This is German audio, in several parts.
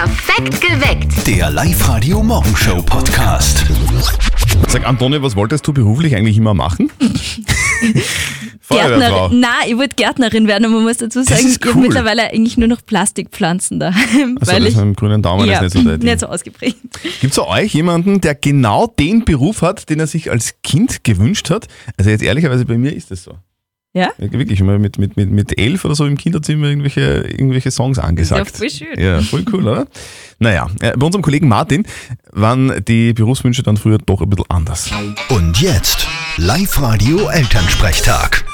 Perfekt geweckt. Der Live-Radio Morgenshow Podcast. Sag, Antonia, was wolltest du beruflich eigentlich immer machen? Gärtnerin. Nein, ich wollte Gärtnerin werden, aber man muss dazu sagen, ist ich habe cool. mittlerweile eigentlich nur noch Plastikpflanzen daheim. Also weil das ich, mit dem grünen Daumen ja, ist nicht so nicht so ausgeprägt. Gibt es euch jemanden, der genau den Beruf hat, den er sich als Kind gewünscht hat? Also jetzt ehrlicherweise bei mir ist das so. Ja? Ja, wirklich, immer mit, mit, mit, mit elf oder so im Kinderzimmer irgendwelche, irgendwelche Songs angesagt. Ja, voll schön. Ja, voll cool, oder? Naja, äh, bei unserem Kollegen Martin waren die Berufswünsche dann früher doch ein bisschen anders. Und jetzt Live-Radio Elternsprechtag.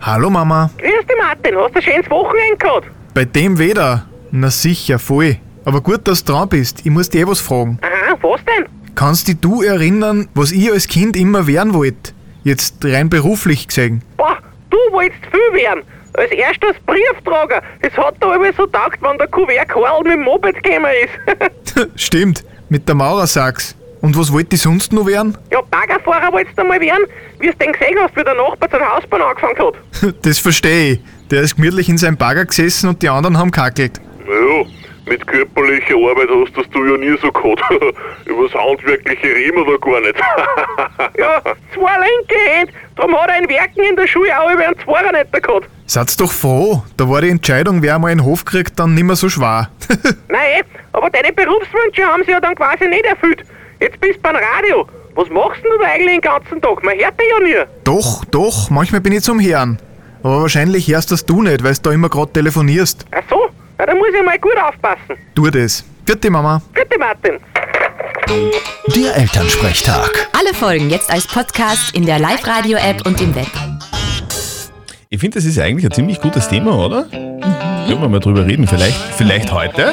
Hallo Mama, Grüß dich Martin, hast du ein schönes Wochenende gehabt? bei dem Wetter? Na sicher, voll. Aber gut, dass du dran bist. Ich muss dir eh was fragen. Aha, was denn? Kannst dich du erinnern, was ich als Kind immer werden wollte? Jetzt rein beruflich gesehen. Boah, du wolltest viel werden. Als erstes Briefträger. Das hat da immer so gedacht, wenn der Kuvert Karl mit dem Moped gekommen ist. Stimmt, mit der Maurersachs. Und was wollte ich sonst noch werden? ja, Baggerfahrer wolltest du mal werden, wie du den gesehen hast, wie der Nachbar zum Hausbahn angefangen hat. Das verstehe ich. Der ist gemütlich in seinem Bagger gesessen und die anderen haben kackelt. Naja, mit körperlicher Arbeit hast das du ja nie so gehabt. Übers Handwerkliche reden wir da gar nicht. Ja, zwei linke Hände, darum hat er in Werken in der Schule auch über einen Zweier nicht gehabt. Seid doch froh, da war die Entscheidung, wer mal einen Hof kriegt, dann nimmer so schwer. Nein, aber deine Berufswünsche haben sie ja dann quasi nicht erfüllt. Jetzt bist du beim Radio. Was machst denn du da eigentlich den ganzen Tag? Man hört dich ja nie. doch, doch, manchmal bin ich zum Hören. Aber wahrscheinlich hörst das du nicht, weil du da immer gerade telefonierst. Ach so, da muss ich mal gut aufpassen. Tu das. Vierte Mama. Bitte, Martin. Der Elternsprechtag. Alle Folgen jetzt als Podcast in der Live-Radio-App und im Web. Ich finde, das ist eigentlich ein ziemlich gutes Thema, oder? Können wir mal drüber reden, vielleicht, vielleicht heute?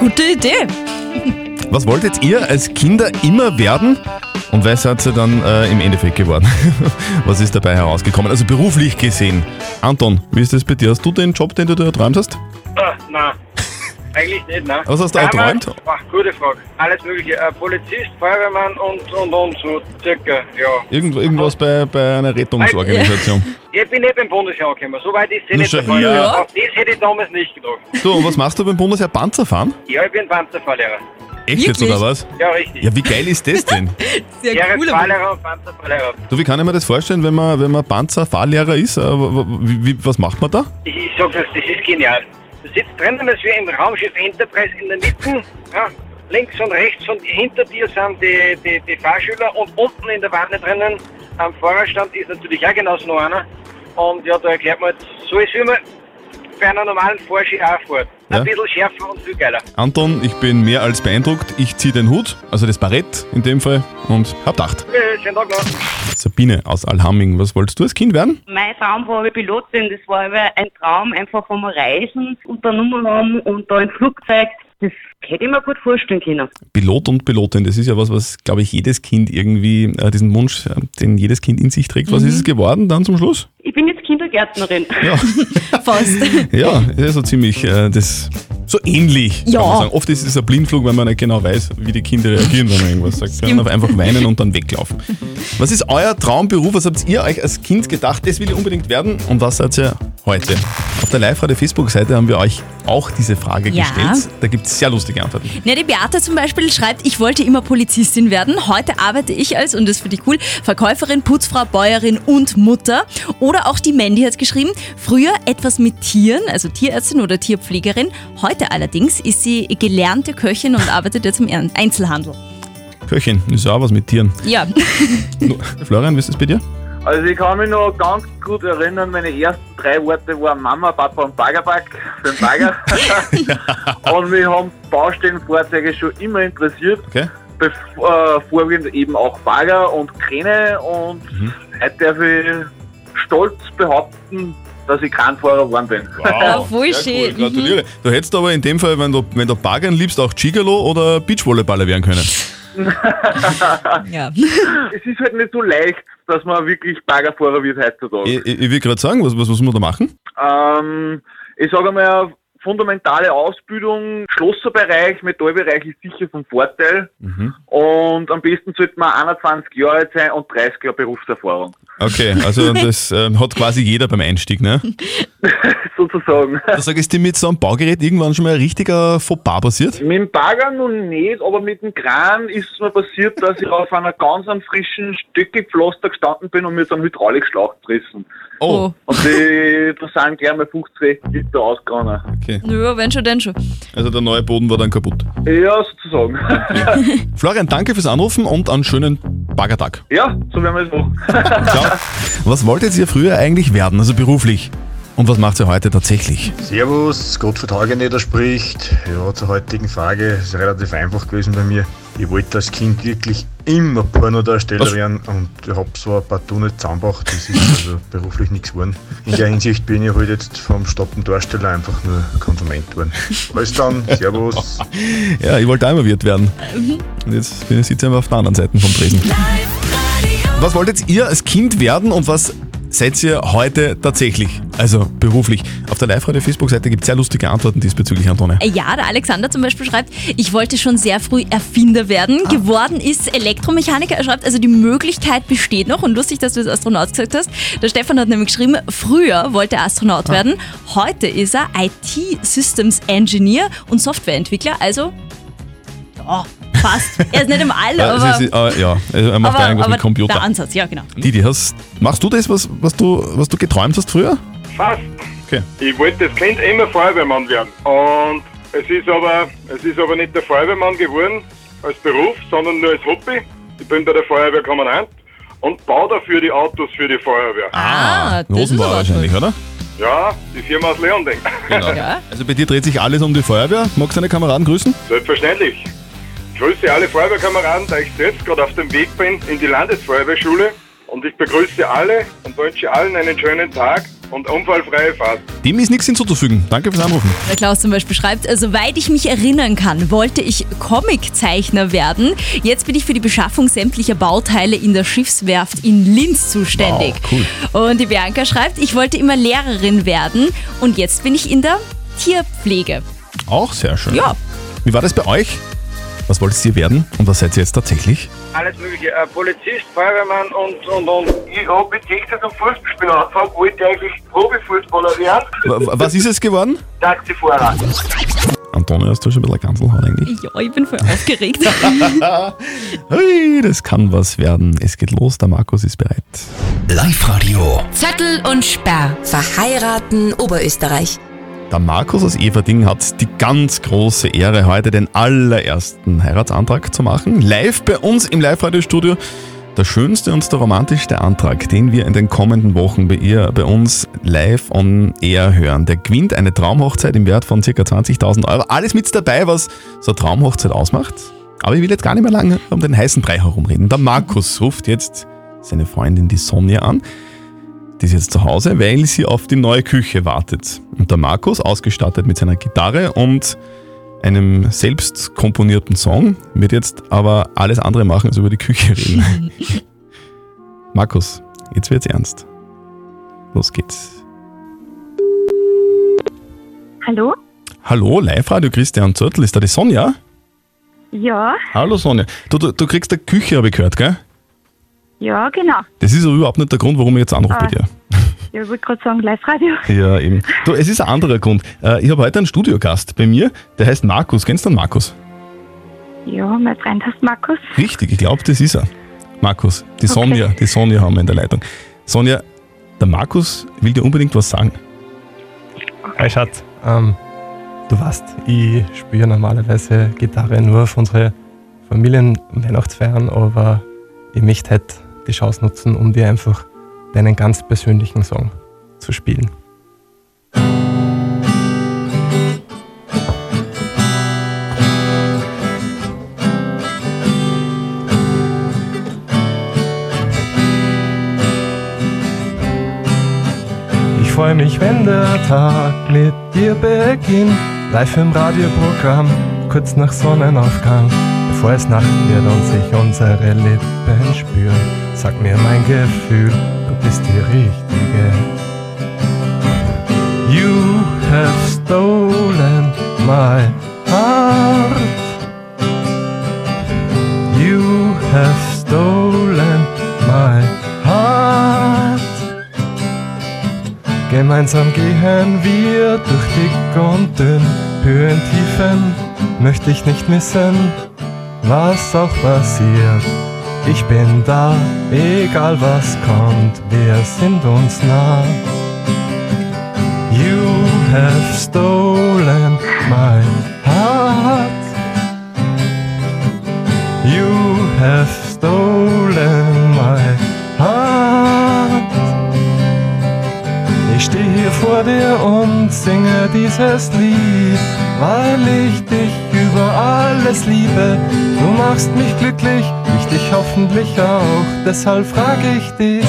Gute Idee. Was wolltet ihr als Kinder immer werden? Und was seid ihr dann äh, im Endeffekt geworden? was ist dabei herausgekommen? Also beruflich gesehen. Anton, wie ist das bei dir? Hast du den Job, den du da erträumt hast? Ah, nein. Eigentlich nicht, nein. Was hast du erträumt? Ach, gute Frage. Alles mögliche. Äh, Polizist, Feuerwehrmann und, und, und so circa, ja. Irgendwo, irgendwas bei, bei einer Rettungsorganisation. Ich bin nicht beim Bundesheer angekommen. So weit ist es Na nicht schon, der Fall. ja. Auf das hätte ich damals nicht gedacht. So, und was machst du beim Bundesheer Panzer fahren? Ja, ich bin Panzerfahrlehrer. Echt jetzt Wirklich? oder was? Ja, richtig. Ja, wie geil ist das denn? Sehr Ja, cool. aber- Fahrlehrer und Panzerfahrlehrer. Du, wie kann ich mir das vorstellen, wenn man, wenn man Panzerfahrlehrer ist? Äh, w- w- wie, wie, was macht man da? Ich, ich sag das, das ist genial. Sitzt drinnen, als wir im Raumschiff Enterprise in der Mitte. Ja, links und rechts und hinter dir sind die, die, die Fahrschüler und unten in der Wanne drinnen am Fahrerstand ist natürlich auch genauso noch einer. Und ja, da erklärt man jetzt, so ist wie man bei einer normalen Fahrski auch fährt. Ja. Ein bisschen schärfer und viel geiler. Anton, ich bin mehr als beeindruckt. Ich ziehe den Hut, also das Barett in dem Fall, und hab gedacht. Äh, schönen Tag noch. Sabine aus Alhamming, was wolltest du als Kind werden? Mein Traum war, Pilotin. Das war ein Traum einfach vom Reisen, unternommen haben und da ein Flugzeug. Das hätte ich mir gut vorstellen können. Pilot und Pilotin, das ist ja was, was, glaube ich, jedes Kind irgendwie, äh, diesen Wunsch, äh, den jedes Kind in sich trägt. Was ist es geworden dann zum Schluss? Ich bin jetzt Kindergärtnerin. Ja, Fast. ja, ist ja so ziemlich äh, das, so ähnlich. Ja. Kann man sagen. Oft ist es ein Blindflug, weil man nicht genau weiß, wie die Kinder reagieren, wenn man irgendwas sagt. Sie können einfach weinen und dann weglaufen. Was ist euer Traumberuf? Was habt ihr euch als Kind gedacht, das will ich unbedingt werden? Und was seid ihr heute? Auf der Live-Radio-Facebook-Seite haben wir euch auch diese Frage Ja. gestellt. Da gibt es sehr lustige Antworten. Ja, die Beate zum Beispiel schreibt, ich wollte immer Polizistin werden. Heute arbeite ich als, und das finde ich cool, Verkäuferin, Putzfrau, Bäuerin und Mutter. Oder auch die Mandy hat geschrieben, früher etwas mit Tieren, also Tierärztin oder Tierpflegerin. Heute allerdings ist sie gelernte Köchin und arbeitet jetzt im Einzelhandel. Köchin, ist ja auch was mit Tieren. Ja, Florian, wie ist das bei dir? Also ich kann mich noch ganz gut erinnern, meine ersten drei Worte waren Mama, Papa und Baggerback für den Bagger. und mich haben Baustellenfahrzeuge schon immer interessiert, Okay. bev- äh, vorwiegend eben auch Bagger und Kräne und heute darf ich stolz behaupten, dass ich Kranfahrer geworden bin. Wow, voll sehr schön. Cool. Gratuliere. Du hättest aber in dem Fall, wenn du, wenn du Baggern liebst, auch Gigolo oder Beachvolleyballer werden können. ja. es ist halt nicht so leicht, dass man wirklich Baggerfahrer wird heutzutage. Ich, ich, ich will gerade sagen, was, was, was muss man da machen? Ähm, ich sage mal, fundamentale Ausbildung, Schlosserbereich, Metallbereich ist sicher vom Vorteil. Und am besten sollte man 21 Jahre alt sein und 30 Jahre Berufserfahrung. Okay, also das ähm, hat quasi jeder beim Einstieg, ne? Sozusagen. Du sagst, ist dir mit so einem Baugerät irgendwann schon mal ein richtiger Fauxpas passiert? Mit dem Bagger noch nicht, aber mit dem Kran ist es mir passiert, dass ich auf einer ganz einem frischen Stöckepflaster gestanden bin und mir so einen Hydraulikschlauch gerissen. Oh. Und die, da sind gleich mal 50 Liter ausgegangen. Okay. Ja, wenn schon, denn schon. Also der neue Boden war dann kaputt. Ja, sozusagen. Florian, danke fürs Anrufen und einen schönen Baggertag. ja, so werden wir es machen. Ciao. Was wolltet ihr früher eigentlich werden, also beruflich? Und was macht ihr heute tatsächlich? Servus, Gottfried Hageneder spricht. Ja, zur heutigen Frage ist relativ einfach gewesen bei mir. Ich wollte als Kind wirklich immer Pornodarsteller werden und ich habe so ein paar nicht zusammengebracht. Das ist also beruflich nichts geworden. In der Hinsicht bin ich halt jetzt vom stoppen Darsteller einfach nur Konsument geworden. Alles dann, Servus. Ja, ich wollte auch immer Wirt werden. Und jetzt bin ich sitze ich auf der anderen Seite vom Tresen. Was wolltet ihr als Kind werden und was seid ihr heute tatsächlich? Also beruflich. Auf der Live-Radio-Facebook-Seite gibt es sehr lustige Antworten diesbezüglich, Antone. Ja, der Alexander zum Beispiel schreibt, ich wollte schon sehr früh Erfinder werden. Geworden ist Elektromechaniker. Er schreibt, also die Möglichkeit besteht noch. Und lustig, dass du das Astronaut gesagt hast. Der Stefan hat nämlich geschrieben, früher wollte er Astronaut werden. Heute ist er IT-Systems Engineer und Softwareentwickler. Also, ja, fast. Er ist nicht im All, Ja, aber, es ist, äh, ja, er macht aber, irgendwas aber mit Computer. der Ansatz, ja genau. Didi, hast, machst du das, was, was, du, was du geträumt hast früher? Fast. Okay. Ich wollte als Kind immer Feuerwehrmann werden. Und es ist aber, es ist aber nicht der Feuerwehrmann geworden als Beruf, sondern nur als Hobby. Ich bin bei der Feuerwehr Kommandant und baue dafür die Autos für die Feuerwehr. Ah, das ist Rosenbauer wahrscheinlich, oder? Ja, die Firma aus Leonding. Genau. Also bei dir dreht sich alles um die Feuerwehr. Magst du deine Kameraden grüßen? Selbstverständlich. Ich grüße alle Feuerwehrkameraden, da ich selbst gerade auf dem Weg bin in die Landesfeuerwehrschule. Und ich begrüße alle und wünsche allen einen schönen Tag und unfallfreie Fahrt. Dem ist nichts hinzuzufügen. Danke fürs Anrufen. Der Klaus zum Beispiel schreibt, äh, soweit ich mich erinnern kann, wollte ich Comiczeichner werden. Jetzt bin ich für die Beschaffung sämtlicher Bauteile in der Schiffswerft in Linz zuständig. Wow, cool. Und die Bianca schreibt, ich wollte immer Lehrerin werden und jetzt bin ich in der Tierpflege. Auch sehr schön. Ja. Wie war das bei euch? Was wolltet ihr werden und was seid ihr jetzt tatsächlich? Alles mögliche. Äh, Polizist, Feuerwehrmann und, und, und. Ich hab mit 16 zum Fußballspielen angefangen, wollte eigentlich Profifußballer werden. W- Was ist es geworden? Taxifahrer. Antonio, hast du schon ein bisschen Ganselhaut eigentlich? Ja, ich bin voll aufgeregt. Hui, das kann was werden. Es geht los, der Markus ist bereit. Live-Radio. Zettel und Sperr. Verheiraten Oberösterreich. Der Markus aus Everding hat die ganz große Ehre, heute den allerersten Heiratsantrag zu machen. Live bei uns im Live-Radio-Studio. Der schönste und der romantischste Antrag, den wir in den kommenden Wochen bei ihr, bei uns live on air hören. Der gewinnt eine Traumhochzeit im Wert von ca. 20.000 Euro. Alles mit dabei, was so eine Traumhochzeit ausmacht. Aber ich will jetzt gar nicht mehr lange um den heißen Brei herumreden. Der Markus ruft jetzt seine Freundin, die Sonja, an. Die ist jetzt zu Hause, weil sie auf die neue Küche wartet. Und der Markus, ausgestattet mit seiner Gitarre und einem selbst komponierten Song, wird jetzt aber alles andere machen als über die Küche reden. Markus, jetzt wird's ernst. Los geht's. Hallo? Hallo, Live-Radio Christian Zörtl, ist da die Sonja? Ja, Hallo Sonja. Du, du, du kriegst eine Küche, habe ich gehört, gell? Ja, genau. Das ist aber überhaupt nicht der Grund, warum ich jetzt anrufe bei Ah. dir. Ja, ich wollte gerade sagen, Live-Radio. Ja, eben. Du, es ist ein anderer Grund. Äh, Ich habe heute einen Studiogast bei mir, der heißt Markus. Kennst du den Markus? Ja, mein Freund heißt Markus. Richtig, ich glaube, das ist er. Markus, die Sonja, die Sonja haben wir in der Leitung. Sonja, der Markus will dir unbedingt was sagen. Hi Schatz, ähm, du weißt, ich spiele normalerweise Gitarre nur auf unsere Familien-Weihnachtsfeiern, aber ich möchte heute die Chance nutzen, um dir einfach deinen ganz persönlichen Song zu spielen. Ich freue mich, wenn der Tag mit dir beginnt. Live im Radioprogramm, kurz nach Sonnenaufgang. Bevor es Nacht wird und sich unsere Lippen spüren, sag mir mein Gefühl, du bist die Richtige. You have stolen my heart. You have stolen my heart. Gemeinsam gehen wir durch dick und dünn, Höhen, Tiefen möchte ich nicht missen, was auch passiert. Ich bin da, egal was kommt, wir sind uns nah. You have stolen my heart. You have stolen my heart. Ich stehe hier vor dir und singe dieses Lied, weil ich dich über alles liebe. Du machst mich glücklich, ich dich hoffentlich auch. Deshalb frage ich dich,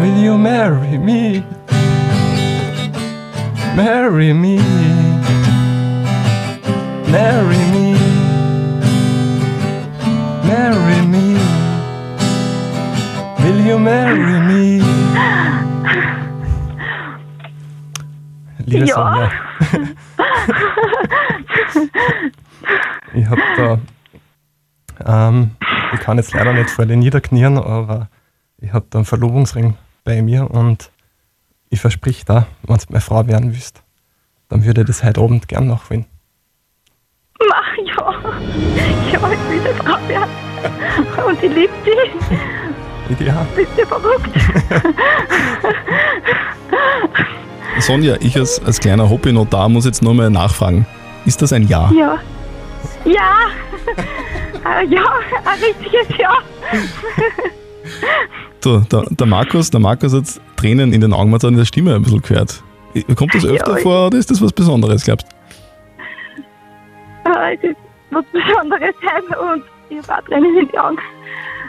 will you marry me? Marry me. Marry me. Marry me. Will you marry me? Liebe Ja. Sonja, ich hab da, ähm, ich kann jetzt leider nicht vor dir niederknien, aber ich hab da einen Verlobungsring bei mir und ich versprich da, wenn du meine Frau werden willst, dann würde ich das heute Abend gern nachholen. Mach ja. Ja, ich will eine Frau werden. Und ich liebe dich. Ideal. Bist du verrückt? Sonja, ich als, als kleiner Hobbynotar muss jetzt nur mal nachfragen. Ist das ein Ja? Ja. Ja. Äh, ja, ein richtiges Ja. Du, der, der Markus, der Markus hat Tränen in den Augen, man hat es an der Stimme ein bisschen gehört. Kommt das öfter Ja, vor oder ist das was Besonderes, glaubst du? Äh, Es ist was Besonderes sein und ich habe Tränen in die Augen.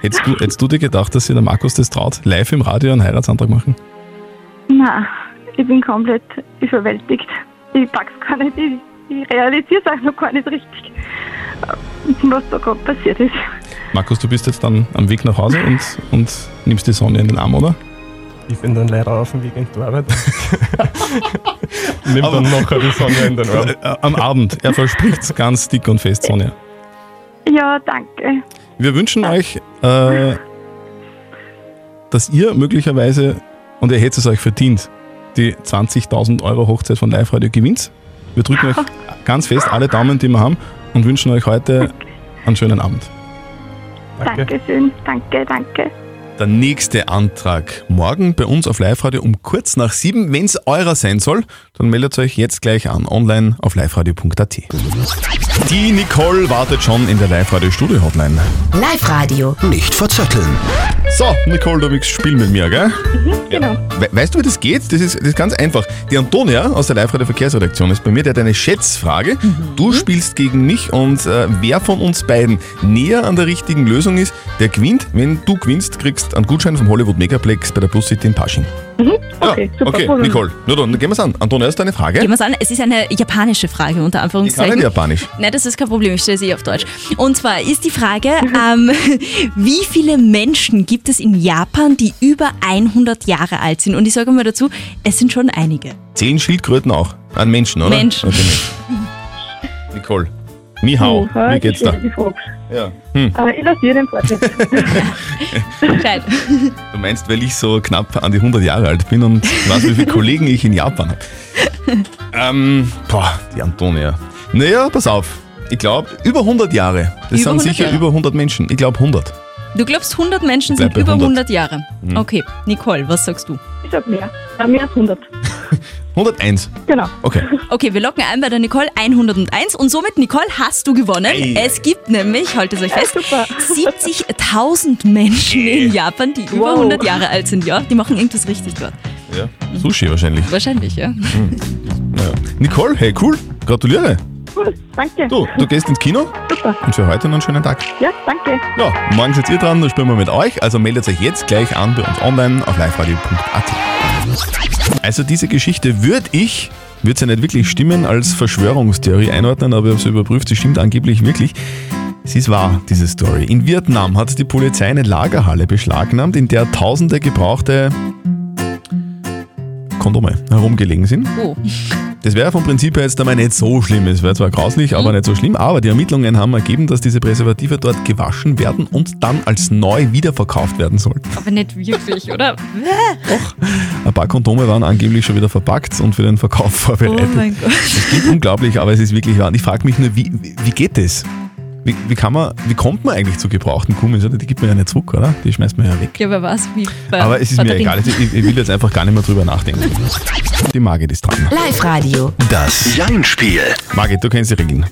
Hättest du, hättest du dir gedacht, dass sich der Markus das traut, live im Radio einen Heiratsantrag machen? Nein, ich bin komplett überwältigt. Ich pack's gar nicht, ich, ich realisiere es auch noch gar nicht richtig, was da gerade passiert ist. Markus, du bist jetzt dann am Weg nach Hause und, und nimmst die Sonja in den Arm, oder? Ich bin dann leider auf dem Weg in die Arbeit. Nimm dann nachher die Sonja in den Arm. Am Abend, er verspricht ganz dick und fest, Sonja. Ja, danke. Wir wünschen euch, äh, dass ihr möglicherweise, und ihr hättet es euch verdient, die 20.000 Euro Hochzeit von Live Radio gewinnt. Wir drücken euch ganz fest alle Daumen, die wir haben und wünschen euch heute einen schönen Abend. Danke schön. Danke, danke. Der nächste Antrag morgen bei uns auf Live Radio um kurz nach sieben. Wenn es eurer sein soll, dann meldet euch jetzt gleich an, online auf liveradio.at. Die Nicole wartet schon in der Live Radio Studio Hotline. Live Radio. Nicht verzetteln. So, Nicole, du willst spielen mit mir, gell? Genau. We weißt du, wie das geht? Das ist, das ist ganz einfach. Die Antonia aus der Live-Radio Verkehrsredaktion ist bei mir, der hat eine Schätzfrage. Du spielst gegen mich und äh, wer von uns beiden näher an der richtigen Lösung ist, der gewinnt. Wenn du gewinnst, kriegst du einen Gutschein vom Hollywood Megaplex bei der Plus City in Pasching. Mhm. Okay, super. Okay, Problem. Nicole, na dann, gehen wir's an. Antonia, hast du eine Frage? Gehen wir an. Es ist eine japanische Frage, unter Ich kann Anführungszeichen. nicht Japanisch. Nein, das ist kein Problem, ich stelle sie auf Deutsch. Und zwar ist die Frage, ähm, wie viele Menschen gibt es in Japan, die über 100 Jahre alt sind? Und ich sage mal dazu, es sind schon einige. Zehn Schildkröten auch. An Menschen, oder? Menschen. Okay, Menschen. Nicole. Mihau, Oh, wie geht's da? Ja. Hm. Äh, ich lasse dir den Vortritt. Gescheit. Du meinst, weil ich so knapp an die 100 Jahre alt bin und weiß, wie viele Kollegen ich in Japan habe. Ähm, boah, die Antonia. Naja, pass auf. Ich glaube, über 100 Jahre. Das Über sind 100 sicher Jahre. über 100 Menschen. Ich glaube 100. Du glaubst, 100 Menschen Bleib sind über 100. 100 Jahre? Mhm. Okay, Nicole, was sagst du? Ich sag mehr. Ja, mehr als 100. 101. Genau. Okay. Okay, wir locken ein bei der Nicole 101 und somit, Nicole, hast du gewonnen. Ei. Es gibt nämlich, haltet euch fest, super. 70.000 Menschen in Japan, die über Wow. 100 Jahre alt sind. Ja, die machen irgendwas richtig dort. Ja. Sushi wahrscheinlich. Wahrscheinlich, ja. Naja. Nicole, hey, cool. Gratuliere. Cool, danke. Du, du gehst ins Kino Super. und für heute noch einen schönen Tag. Ja, danke. Ja, morgen seid ihr dran, dann spielen wir mit euch. Also meldet euch jetzt gleich an bei uns online auf liveradio.at. Also diese Geschichte würde ich, würde sie nicht wirklich stimmen, als Verschwörungstheorie einordnen, aber ich habe sie überprüft, sie stimmt angeblich wirklich. Sie ist wahr, diese Story. In Vietnam hat die Polizei eine Lagerhalle beschlagnahmt, in der tausende gebrauchte Kondome herumgelegen sind. Oh. Das wäre vom Prinzip her jetzt einmal nicht so schlimm. Es wäre zwar grauslich, aber nicht so schlimm. Aber die Ermittlungen haben ergeben, dass diese Präservative dort gewaschen werden und dann als neu wiederverkauft werden sollten. Aber nicht wirklich, oder? Ein paar Kondome waren angeblich schon wieder verpackt und für den Verkauf vorbereitet. Oh mein Gott. Das klingt unglaublich, aber es ist wirklich wahr. Und ich frage mich nur, wie, wie geht das? Wie, wie, kann man, wie kommt man eigentlich zu gebrauchten Gummis? Oder? Die gibt man ja nicht zurück, oder? Die schmeißt man ja weg. Ja, wer weiß, wie bei Aber es ist mir egal. Ich, ich will jetzt einfach gar nicht mehr drüber nachdenken. Die Margit ist dran. Live-Radio. Das Jein-Spiel. Margit, du kennst die Regeln.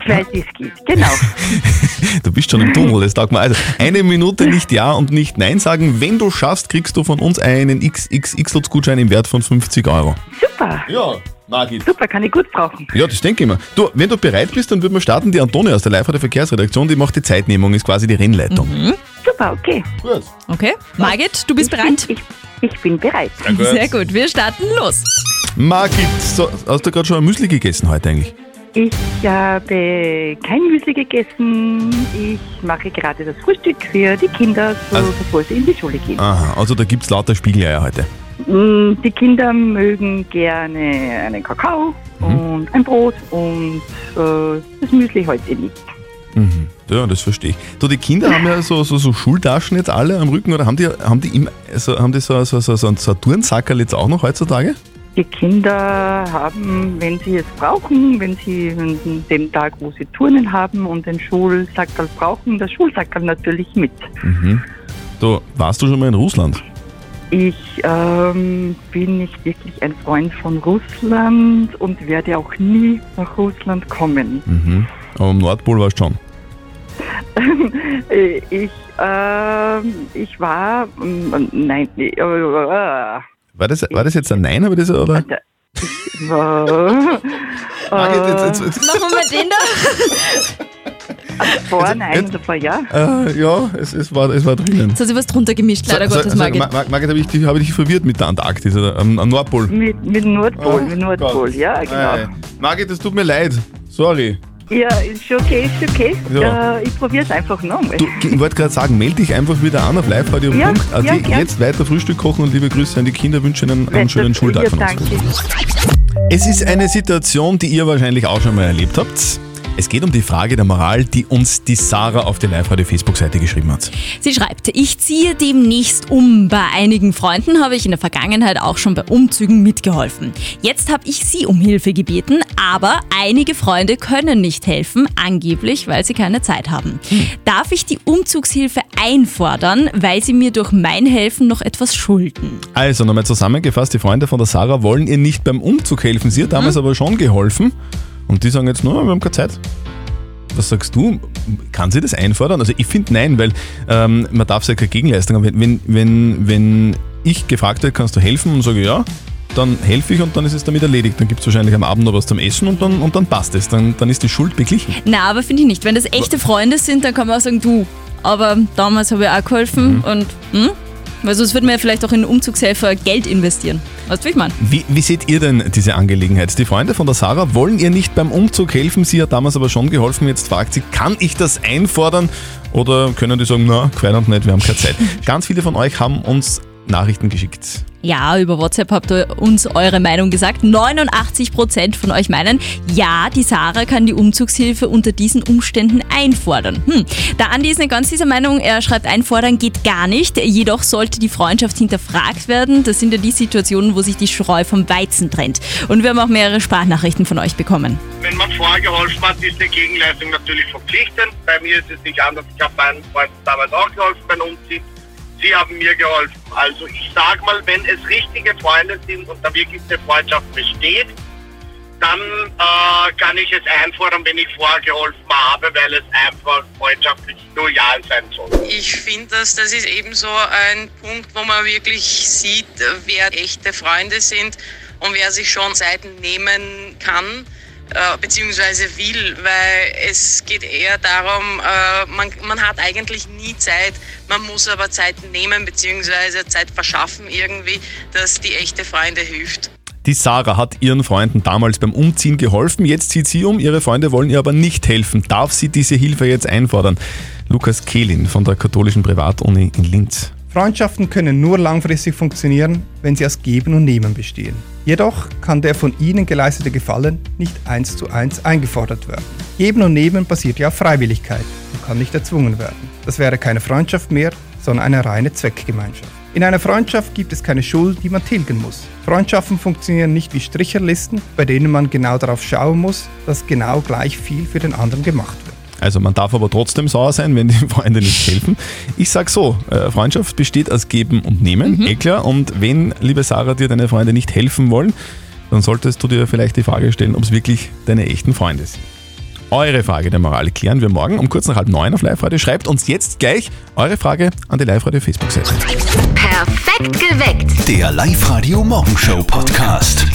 Ich weiß, wie es geht. Genau. Du bist schon im Tunnel, das taugt mir. Also eine Minute nicht Ja und nicht Nein sagen. Wenn du schaffst, kriegst du von uns einen XXX-Lutz-Gutschein im Wert von 50 Euro. Super. Ja, Margit. Super, kann ich gut brauchen. Ja, das denke ich mir. Du, wenn du bereit bist, dann würden wir starten. Die Antonia aus der live der Verkehrsredaktion, die macht die Zeitnehmung, ist quasi die Rennleitung. Super, okay. Gut. Okay. Margit, du bist bereit? Ich, ich bin bereit. Sehr gut. Sehr gut, wir starten los. Margit, so, hast du gerade schon ein Müsli gegessen heute eigentlich? Ich habe kein Müsli gegessen. Ich mache gerade das Frühstück für die Kinder, so Also- bevor sie in die Schule gehen. Aha, also da gibt es lauter Spiegeleier heute. Mm, Die Kinder mögen gerne einen Kakao Mhm. und ein Brot und äh, das Müsli heute nicht. Mhm. Ja, das verstehe ich. Du, die Kinder haben ja so, so, so Schultaschen jetzt alle am Rücken oder haben die, haben die, immer, also haben die so, so, so, so ein so ein Turnsackerl jetzt auch noch heutzutage? Die Kinder haben, wenn sie es brauchen, wenn sie an dem Tag, wo sie Turnen haben und den Schulsackerl brauchen, das Schulsackerl natürlich mit. Mhm. Du, warst du schon mal in Russland? Ich ähm, bin nicht wirklich ein Freund von Russland und werde auch nie nach Russland kommen. Mhm. Aber am Nordpol warst du schon. Äh, ich, ähm, ich war, ähm, nein, äh, äh, War das, war das jetzt ein Nein, aber das, oder? ich war, Margit, jetzt- jetzt- jetzt- Machen wir den da? vor, nein, davor ja. Äh, ja, es, es, war, es war drinnen. Jetzt hat sie was drunter gemischt, leider So- Gottes, so, Margit. Ma- Ma- Margit, habe ich, dich- habe ich dich verwirrt mit der Antarktis, oder am, am Nordpol? Mit, mit Nordpol, Oh mit Nordpol, Gott. ja, genau. Ei. Margit, es tut mir leid. Sorry. Ja, ist schon okay, ist schon okay. Ja. Äh, ich probiere es einfach nochmal. Du, ich wollte gerade sagen, melde dich einfach wieder an auf live-radio.at. Ja, ja, gern. jetzt weiter Frühstück kochen und liebe Grüße an die Kinder, wünsche ihnen einen schönen Schultag ja, von uns. danke. Es ist eine Situation, die ihr wahrscheinlich auch schon mal erlebt habt. Es geht um die Frage der Moral, die uns die Sarah auf die Live-Radio-Facebook-Seite geschrieben hat. Sie schreibt, ich ziehe demnächst um. Bei einigen Freunden habe ich in der Vergangenheit auch schon bei Umzügen mitgeholfen. Jetzt habe ich sie um Hilfe gebeten, aber einige Freunde können nicht helfen, angeblich, weil sie keine Zeit haben. Darf ich die Umzugshilfe einfordern, weil sie mir durch mein Helfen noch etwas schulden? Also nochmal zusammengefasst, die Freunde von der Sarah wollen ihr nicht beim Umzug helfen. Sie hat damals aber schon geholfen und die sagen jetzt, no, wir haben keine Zeit. Was sagst du? Kann sie das einfordern? Also ich finde nein, weil ähm, man darf ja keine Gegenleistung haben. Wenn, wenn, wenn ich gefragt werde, kannst du helfen und sage ja, dann helfe ich und dann ist es damit erledigt. Dann gibt es wahrscheinlich am Abend noch was zum Essen und dann, und dann passt es. Dann, dann ist die Schuld beglichen. Na, aber finde ich nicht. Wenn das echte Freunde sind, dann kann man auch sagen, du, aber damals habe ich auch geholfen und, hm? Weil sonst würde man ja vielleicht auch in Umzugshelfer Geld investieren. Weißt du, wie ich meine? Wie, wie seht ihr denn diese Angelegenheit? Die Freunde von der Sarah wollen ihr nicht beim Umzug helfen. Sie hat damals aber schon geholfen. Jetzt fragt sie, kann ich das einfordern? Oder können die sagen, na, quer und nicht, wir haben keine Zeit. Ganz viele von euch haben uns Nachrichten geschickt. Ja, über WhatsApp habt ihr uns eure Meinung gesagt. 89% von euch meinen, ja, die Sarah kann die Umzugshilfe unter diesen Umständen einfordern. Hm. Der Andi ist nicht ganz dieser Meinung. Er schreibt, einfordern geht gar nicht. Jedoch sollte die Freundschaft hinterfragt werden. Das sind ja die Situationen, wo sich die Spreu vom Weizen trennt. Und wir haben auch mehrere Sprachnachrichten von euch bekommen. Wenn man vorher geholfen hat, ist eine Gegenleistung natürlich verpflichtend. Bei mir ist es nicht anders. Ich habe meinen Freunden damals auch geholfen beim Umziehen. Sie haben mir geholfen. Also ich sage mal, wenn es richtige Freunde sind und da wirklich eine Freundschaft besteht, dann äh, kann ich es einfordern, wenn ich vorher geholfen habe, weil es einfach freundschaftlich loyal sein soll. Ich finde, dass das ist eben so ein Punkt, wo man wirklich sieht, wer echte Freunde sind und wer sich schon Seiten nehmen kann äh, beziehungsweise will, weil es geht eher darum, äh, man, man hat eigentlich nie Zeit, man muss aber Zeit nehmen beziehungsweise Zeit verschaffen irgendwie, dass die echte Freunde hilft. Die Sarah hat ihren Freunden damals beim Umziehen geholfen. Jetzt zieht sie um. Ihre Freunde wollen ihr aber nicht helfen. Darf sie diese Hilfe jetzt einfordern? Lukas Kehlin von der katholischen Privatuni in Linz Freundschaften können nur langfristig funktionieren, wenn sie aus Geben und Nehmen bestehen. Jedoch kann der von ihnen geleistete Gefallen nicht eins zu eins eingefordert werden. Geben und Nehmen basiert ja auf Freiwilligkeit und kann nicht erzwungen werden. Das wäre keine Freundschaft mehr, sondern eine reine Zweckgemeinschaft. In einer Freundschaft gibt es keine Schuld, die man tilgen muss. Freundschaften funktionieren nicht wie Stricherlisten, bei denen man genau darauf schauen muss, dass genau gleich viel für den anderen gemacht wird. Also man darf aber trotzdem sauer sein, wenn die Freunde nicht helfen. Ich sag so, äh, Freundschaft besteht aus Geben und Nehmen, eh klar. Und wenn, liebe Sarah, dir deine Freunde nicht helfen wollen, dann solltest du dir vielleicht die Frage stellen, ob es wirklich deine echten Freunde sind. Eure Frage der Moral klären wir morgen um kurz nach halb neun auf Live-Radio. Schreibt uns jetzt gleich eure Frage an die Live-Radio Facebook-Seite. Perfekt geweckt. Der Live-Radio Morgenshow Podcast.